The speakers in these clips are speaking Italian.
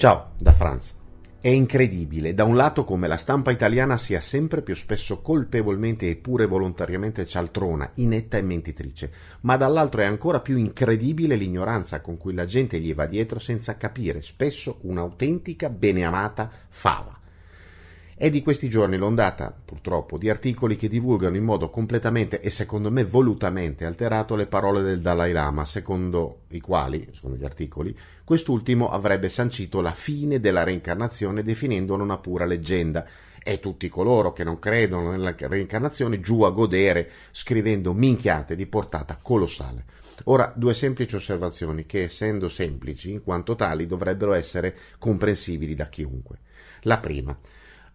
Ciao da Franz. È incredibile, da un lato, come la stampa italiana sia sempre più spesso colpevolmente e pure volontariamente cialtrona, inetta e mentitrice, ma dall'altro è ancora più incredibile l'ignoranza con cui la gente gli va dietro senza capire spesso un'autentica, beneamata fava. È di questi giorni l'ondata, purtroppo, di articoli che divulgano in modo completamente e secondo me volutamente alterato le parole del Dalai Lama, secondo i quali, secondo gli articoli, quest'ultimo avrebbe sancito la fine della reincarnazione definendola una pura leggenda e tutti coloro che non credono nella reincarnazione giù a godere scrivendo minchiate di portata colossale. Ora, due semplici osservazioni che, essendo semplici, in quanto tali, dovrebbero essere comprensibili da chiunque. La prima,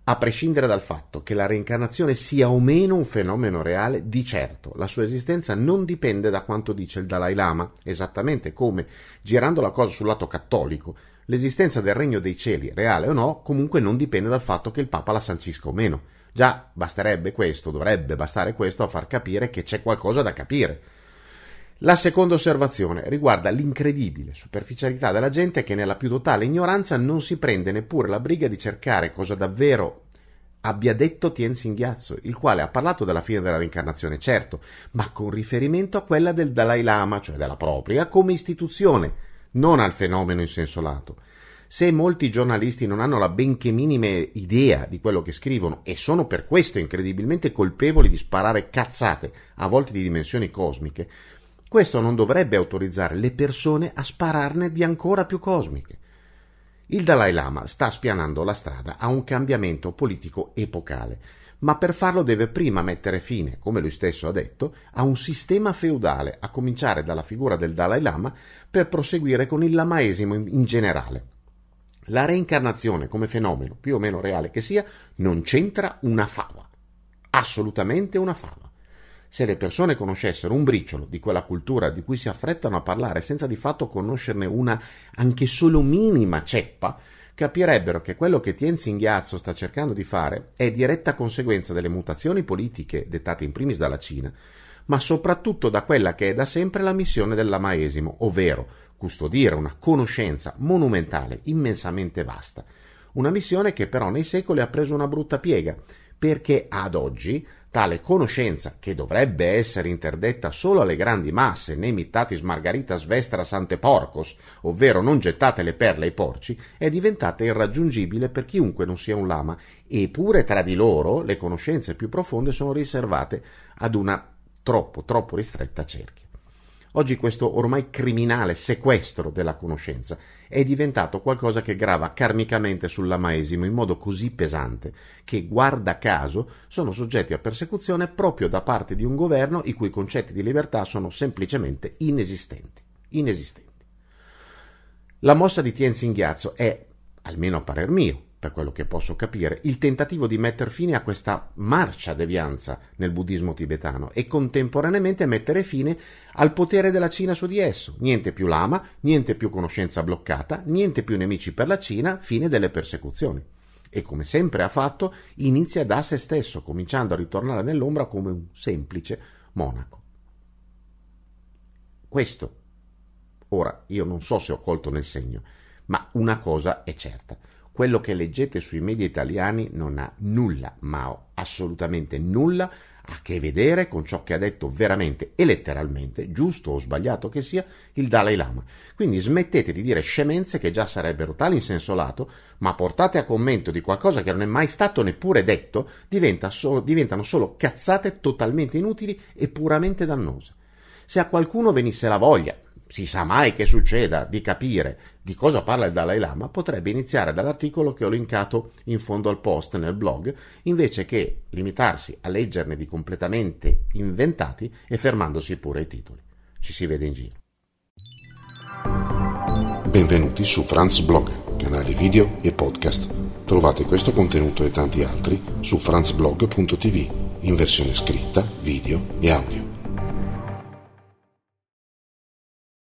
a prescindere dal fatto che la reincarnazione sia o meno un fenomeno reale, di certo la sua esistenza non dipende da quanto dice il Dalai Lama, esattamente come, girando la cosa sul lato cattolico, l'esistenza del regno dei cieli, reale o no, comunque non dipende dal fatto che il Papa la sancisca o meno. Già basterebbe questo, dovrebbe bastare questo a far capire che c'è qualcosa da capire. La seconda osservazione riguarda l'incredibile superficialità della gente che nella più totale ignoranza non si prende neppure la briga di cercare cosa davvero abbia detto Tien Ghiazzo, il quale ha parlato della fine della reincarnazione, certo, ma con riferimento a quella del Dalai Lama, cioè della propria, come istituzione, non al fenomeno in senso lato. Se molti giornalisti non hanno la benché minime idea di quello che scrivono e sono per questo incredibilmente colpevoli di sparare cazzate, a volte di dimensioni cosmiche, questo non dovrebbe autorizzare le persone a spararne di ancora più cosmiche. Il Dalai Lama sta spianando la strada a un cambiamento politico epocale, ma per farlo deve prima mettere fine, come lui stesso ha detto, a un sistema feudale, a cominciare dalla figura del Dalai Lama per proseguire con il lamaesimo in generale. La reincarnazione come fenomeno, più o meno reale che sia, non c'entra una fava. Assolutamente una fava. Se le persone conoscessero un briciolo di quella cultura di cui si affrettano a parlare senza di fatto conoscerne una anche solo minima ceppa, capirebbero che quello che Tien Ghiazzo sta cercando di fare è diretta conseguenza delle mutazioni politiche dettate in primis dalla Cina, ma soprattutto da quella che è da sempre la missione del lamaesimo, ovvero custodire una conoscenza monumentale, immensamente vasta. Una missione che però nei secoli ha preso una brutta piega, perché ad oggi Tale conoscenza, che dovrebbe essere interdetta solo alle grandi masse, ne imitatis margaritas vestra sante porcos, ovvero non gettate le perle ai porci, è diventata irraggiungibile per chiunque non sia un lama, eppure tra di loro le conoscenze più profonde sono riservate ad una troppo, troppo ristretta cerchia. Oggi questo ormai criminale sequestro della conoscenza è diventato qualcosa che grava karmicamente sull'amaesimo in modo così pesante che, guarda caso, sono soggetti a persecuzione proprio da parte di un governo i cui concetti di libertà sono semplicemente inesistenti. inesistenti. La mossa di Tien Ghiazzo è, almeno a parer mio, per quello che posso capire, il tentativo di mettere fine a questa marcia devianza nel buddismo tibetano e contemporaneamente mettere fine al potere della Cina su di esso. Niente più lama, niente più conoscenza bloccata, niente più nemici per la Cina, fine delle persecuzioni. E come sempre ha fatto, inizia da se stesso, cominciando a ritornare nell'ombra come un semplice monaco. Questo, ora io non so se ho colto nel segno, ma una cosa è certa quello che leggete sui media italiani non ha nulla, ma assolutamente nulla a che vedere con ciò che ha detto veramente e letteralmente, giusto o sbagliato che sia, il Dalai Lama. Quindi smettete di dire scemenze che già sarebbero tali in senso lato, ma portate a commento di qualcosa che non è mai stato neppure detto, diventa solo, diventano solo cazzate totalmente inutili e puramente dannose. Se a qualcuno venisse la voglia, si sa mai che succeda, di capire di cosa parla il Dalai Lama, potrebbe iniziare dall'articolo che ho linkato in fondo al post nel blog, invece che limitarsi a leggerne di completamente inventati e fermandosi pure ai titoli. Ci si vede in giro. Benvenuti su Franz Blog, canale video e podcast. Trovate questo contenuto e tanti altri su franzblog.tv in versione scritta, video e audio.